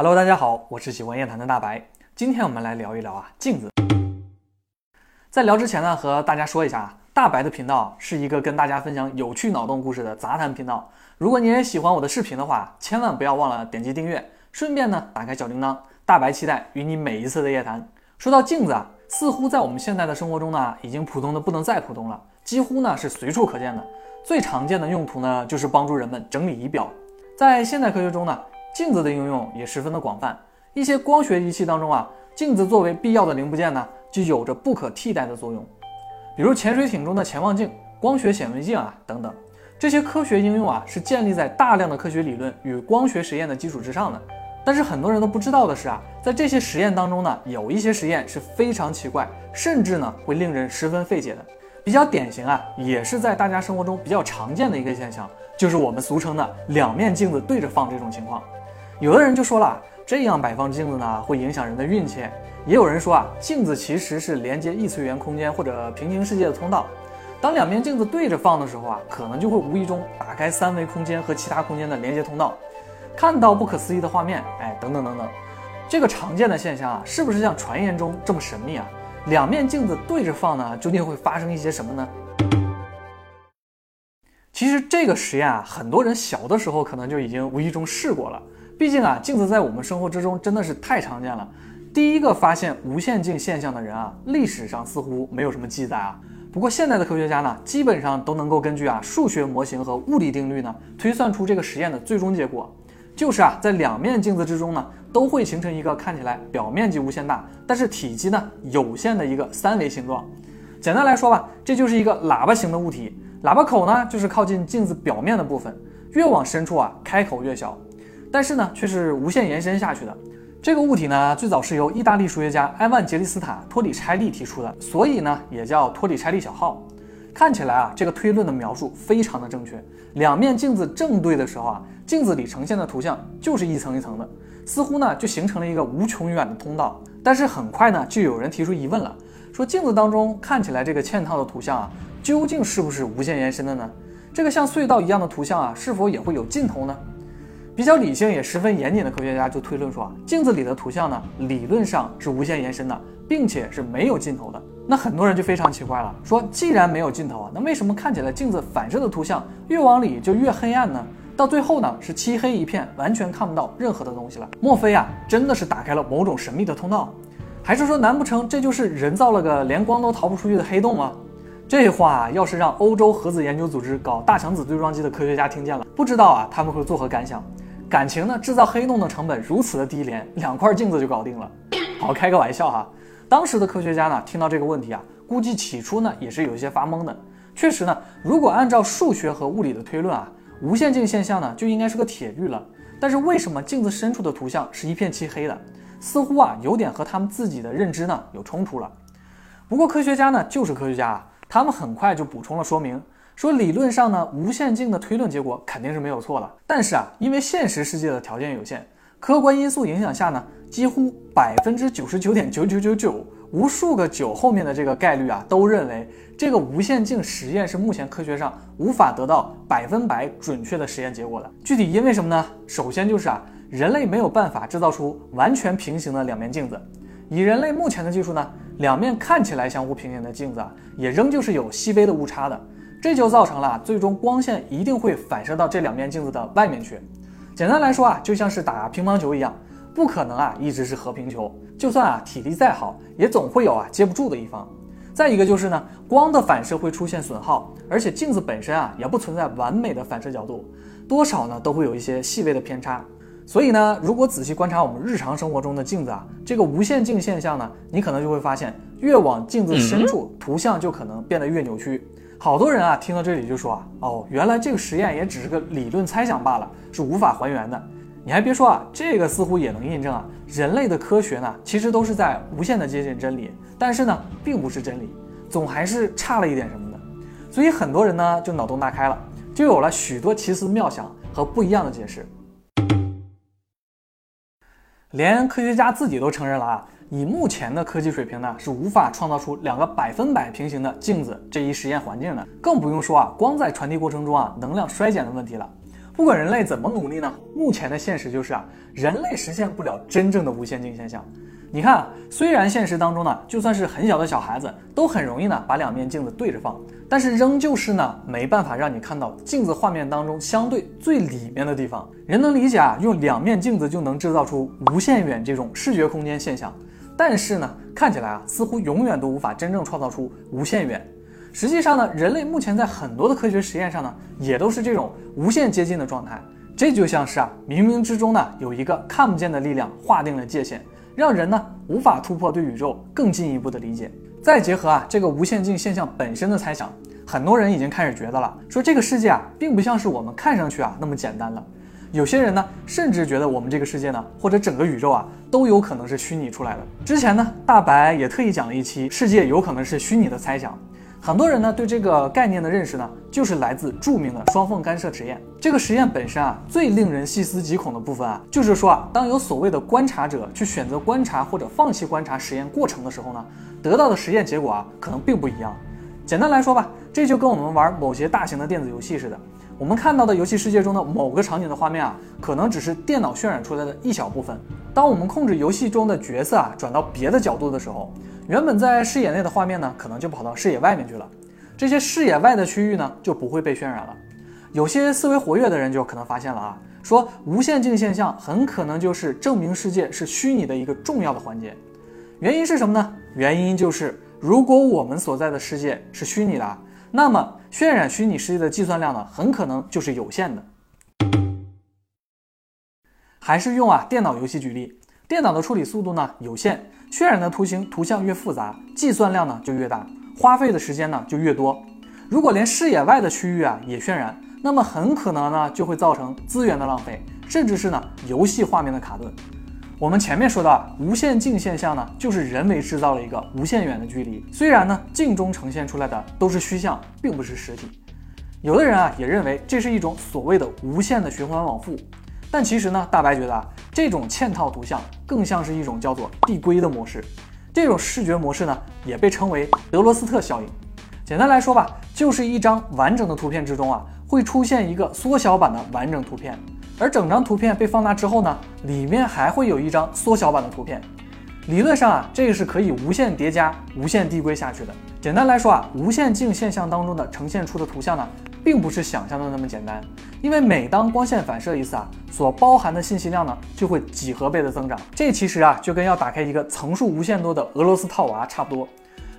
Hello，大家好，我是喜欢夜谈的大白。今天我们来聊一聊啊镜子。在聊之前呢，和大家说一下啊，大白的频道是一个跟大家分享有趣脑洞故事的杂谈频道。如果你也喜欢我的视频的话，千万不要忘了点击订阅，顺便呢打开小铃铛。大白期待与你每一次的夜谈。说到镜子啊，似乎在我们现在的生活中呢，已经普通的不能再普通了，几乎呢是随处可见的。最常见的用途呢，就是帮助人们整理仪表。在现代科学中呢。镜子的应用也十分的广泛，一些光学仪器当中啊，镜子作为必要的零部件呢，就有着不可替代的作用。比如潜水艇中的潜望镜、光学显微镜啊等等，这些科学应用啊，是建立在大量的科学理论与光学实验的基础之上的。但是很多人都不知道的是啊，在这些实验当中呢，有一些实验是非常奇怪，甚至呢会令人十分费解的。比较典型啊，也是在大家生活中比较常见的一个现象，就是我们俗称的两面镜子对着放这种情况。有的人就说了，这样摆放镜子呢，会影响人的运气。也有人说啊，镜子其实是连接异次元空间或者平行世界的通道。当两面镜子对着放的时候啊，可能就会无意中打开三维空间和其他空间的连接通道，看到不可思议的画面。哎，等等等等，这个常见的现象啊，是不是像传言中这么神秘啊？两面镜子对着放呢，究竟会发生一些什么呢？其实这个实验啊，很多人小的时候可能就已经无意中试过了。毕竟啊，镜子在我们生活之中真的是太常见了。第一个发现无限镜现象的人啊，历史上似乎没有什么记载啊。不过现在的科学家呢，基本上都能够根据啊数学模型和物理定律呢，推算出这个实验的最终结果，就是啊，在两面镜子之中呢，都会形成一个看起来表面积无限大，但是体积呢有限的一个三维形状。简单来说吧，这就是一个喇叭形的物体，喇叭口呢就是靠近镜子表面的部分，越往深处啊，开口越小。但是呢，却是无限延伸下去的。这个物体呢，最早是由意大利数学家埃万杰利斯塔·托里拆利提出的，所以呢，也叫托里拆利小号。看起来啊，这个推论的描述非常的正确。两面镜子正对的时候啊，镜子里呈现的图像就是一层一层的，似乎呢就形成了一个无穷远的通道。但是很快呢，就有人提出疑问了，说镜子当中看起来这个嵌套的图像啊，究竟是不是无限延伸的呢？这个像隧道一样的图像啊，是否也会有尽头呢？比较理性也十分严谨的科学家就推论说啊，镜子里的图像呢，理论上是无限延伸的，并且是没有尽头的。那很多人就非常奇怪了，说既然没有尽头啊，那为什么看起来镜子反射的图像越往里就越黑暗呢？到最后呢，是漆黑一片，完全看不到任何的东西了。莫非啊，真的是打开了某种神秘的通道？还是说，难不成这就是人造了个连光都逃不出去的黑洞吗？这话要是让欧洲核子研究组织搞大强子对撞机的科学家听见了，不知道啊，他们会作何感想？感情呢？制造黑洞的成本如此的低廉，两块镜子就搞定了。好，开个玩笑哈。当时的科学家呢，听到这个问题啊，估计起初呢也是有一些发懵的。确实呢，如果按照数学和物理的推论啊，无限镜现象呢就应该是个铁律了。但是为什么镜子深处的图像是一片漆黑的？似乎啊有点和他们自己的认知呢有冲突了。不过科学家呢就是科学家啊，他们很快就补充了说明。说理论上呢，无限镜的推论结果肯定是没有错的。但是啊，因为现实世界的条件有限，客观因素影响下呢，几乎百分之九十九点九九九九，无数个九后面的这个概率啊，都认为这个无限镜实验是目前科学上无法得到百分百准确的实验结果的。具体因为什么呢？首先就是啊，人类没有办法制造出完全平行的两面镜子。以人类目前的技术呢，两面看起来相互平行的镜子啊，也仍旧是有细微的误差的。这就造成了最终光线一定会反射到这两面镜子的外面去。简单来说啊，就像是打乒乓球一样，不可能啊一直是和平球。就算啊体力再好，也总会有啊接不住的一方。再一个就是呢，光的反射会出现损耗，而且镜子本身啊也不存在完美的反射角度，多少呢都会有一些细微的偏差。所以呢，如果仔细观察我们日常生活中的镜子啊，这个无限镜现象呢，你可能就会发现，越往镜子深处，图像就可能变得越扭曲。好多人啊，听到这里就说啊，哦，原来这个实验也只是个理论猜想罢了，是无法还原的。你还别说啊，这个似乎也能印证啊，人类的科学呢，其实都是在无限的接近真理，但是呢，并不是真理，总还是差了一点什么的。所以很多人呢，就脑洞大开了，就有了许多奇思妙想和不一样的解释。连科学家自己都承认了啊。以目前的科技水平呢，是无法创造出两个百分百平行的镜子这一实验环境的，更不用说啊，光在传递过程中啊，能量衰减的问题了。不管人类怎么努力呢，目前的现实就是啊，人类实现不了真正的无限镜现象。你看，虽然现实当中呢，就算是很小的小孩子，都很容易呢把两面镜子对着放，但是仍旧是呢没办法让你看到镜子画面当中相对最里面的地方。人能理解啊，用两面镜子就能制造出无限远这种视觉空间现象，但是呢，看起来啊，似乎永远都无法真正创造出无限远。实际上呢，人类目前在很多的科学实验上呢，也都是这种无限接近的状态。这就像是啊，冥冥之中呢，有一个看不见的力量划定了界限。让人呢无法突破对宇宙更进一步的理解，再结合啊这个无限镜现象本身的猜想，很多人已经开始觉得了，说这个世界啊并不像是我们看上去啊那么简单了。有些人呢甚至觉得我们这个世界呢或者整个宇宙啊都有可能是虚拟出来的。之前呢大白也特意讲了一期世界有可能是虚拟的猜想。很多人呢对这个概念的认识呢，就是来自著名的双缝干涉实验。这个实验本身啊，最令人细思极恐的部分啊，就是说啊，当有所谓的观察者去选择观察或者放弃观察实验过程的时候呢，得到的实验结果啊，可能并不一样。简单来说吧，这就跟我们玩某些大型的电子游戏似的，我们看到的游戏世界中的某个场景的画面啊，可能只是电脑渲染出来的一小部分。当我们控制游戏中的角色啊，转到别的角度的时候。原本在视野内的画面呢，可能就跑到视野外面去了。这些视野外的区域呢，就不会被渲染了。有些思维活跃的人就可能发现了啊，说无限镜现象很可能就是证明世界是虚拟的一个重要的环节。原因是什么呢？原因就是如果我们所在的世界是虚拟的，那么渲染虚拟世界的计算量呢，很可能就是有限的。还是用啊电脑游戏举例，电脑的处理速度呢有限。渲染的图形图像越复杂，计算量呢就越大，花费的时间呢就越多。如果连视野外的区域啊也渲染，那么很可能呢就会造成资源的浪费，甚至是呢游戏画面的卡顿。我们前面说到啊无限镜现象呢，就是人为制造了一个无限远的距离。虽然呢镜中呈现出来的都是虚像，并不是实体。有的人啊也认为这是一种所谓的无限的循环往复。但其实呢，大白觉得啊，这种嵌套图像更像是一种叫做递归的模式。这种视觉模式呢，也被称为德罗斯特效应。简单来说吧，就是一张完整的图片之中啊，会出现一个缩小版的完整图片，而整张图片被放大之后呢，里面还会有一张缩小版的图片。理论上啊，这个是可以无限叠加、无限递归下去的。简单来说啊，无限镜现象当中的呈现出的图像呢。并不是想象的那么简单，因为每当光线反射一次啊，所包含的信息量呢就会几何倍的增长。这其实啊就跟要打开一个层数无限多的俄罗斯套娃差不多。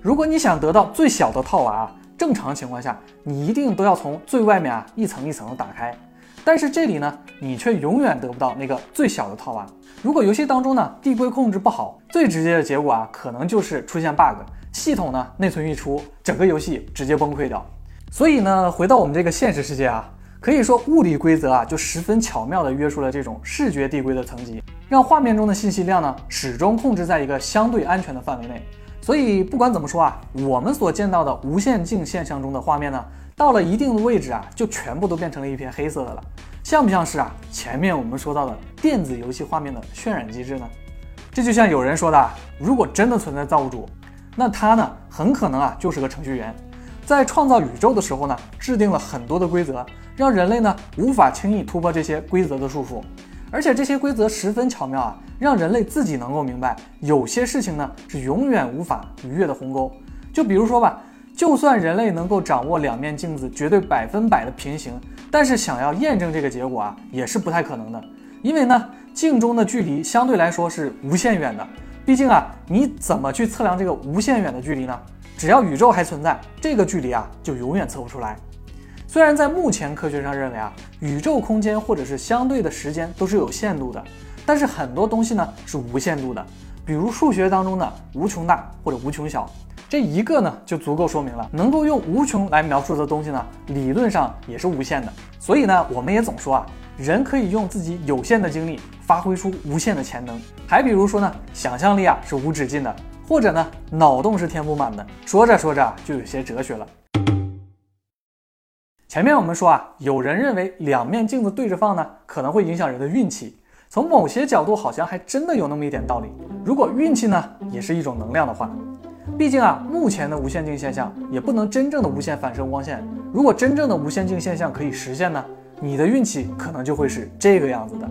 如果你想得到最小的套娃啊，正常情况下你一定都要从最外面啊一层一层的打开。但是这里呢，你却永远得不到那个最小的套娃。如果游戏当中呢递归控制不好，最直接的结果啊可能就是出现 bug，系统呢内存一出，整个游戏直接崩溃掉。所以呢，回到我们这个现实世界啊，可以说物理规则啊，就十分巧妙地约束了这种视觉递归的层级，让画面中的信息量呢，始终控制在一个相对安全的范围内。所以不管怎么说啊，我们所见到的无限镜现象中的画面呢，到了一定的位置啊，就全部都变成了一片黑色的了，像不像是啊？前面我们说到的电子游戏画面的渲染机制呢？这就像有人说的，如果真的存在造物主，那他呢，很可能啊，就是个程序员。在创造宇宙的时候呢，制定了很多的规则，让人类呢无法轻易突破这些规则的束缚。而且这些规则十分巧妙啊，让人类自己能够明白，有些事情呢是永远无法逾越的鸿沟。就比如说吧，就算人类能够掌握两面镜子绝对百分百的平行，但是想要验证这个结果啊，也是不太可能的。因为呢，镜中的距离相对来说是无限远的。毕竟啊，你怎么去测量这个无限远的距离呢？只要宇宙还存在，这个距离啊就永远测不出来。虽然在目前科学上认为啊，宇宙空间或者是相对的时间都是有限度的，但是很多东西呢是无限度的。比如数学当中的无穷大或者无穷小，这一个呢就足够说明了，能够用无穷来描述的东西呢，理论上也是无限的。所以呢，我们也总说啊，人可以用自己有限的精力发挥出无限的潜能。还比如说呢，想象力啊是无止境的。或者呢，脑洞是填不满的。说着说着就有些哲学了。前面我们说啊，有人认为两面镜子对着放呢，可能会影响人的运气。从某些角度，好像还真的有那么一点道理。如果运气呢，也是一种能量的话，毕竟啊，目前的无限镜现象也不能真正的无限反射光线。如果真正的无限镜现象可以实现呢，你的运气可能就会是这个样子的。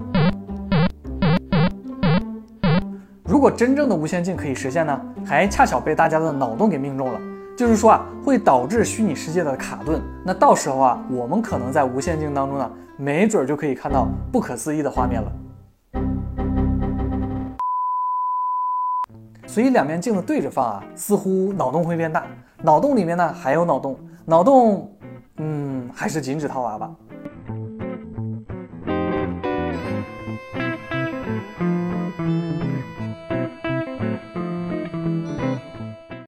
如果真正的无限镜可以实现呢，还恰巧被大家的脑洞给命中了，就是说啊，会导致虚拟世界的卡顿。那到时候啊，我们可能在无限镜当中呢，没准就可以看到不可思议的画面了。所以两面镜子对着放啊，似乎脑洞会变大。脑洞里面呢还有脑洞，脑洞，嗯，还是禁止套娃吧。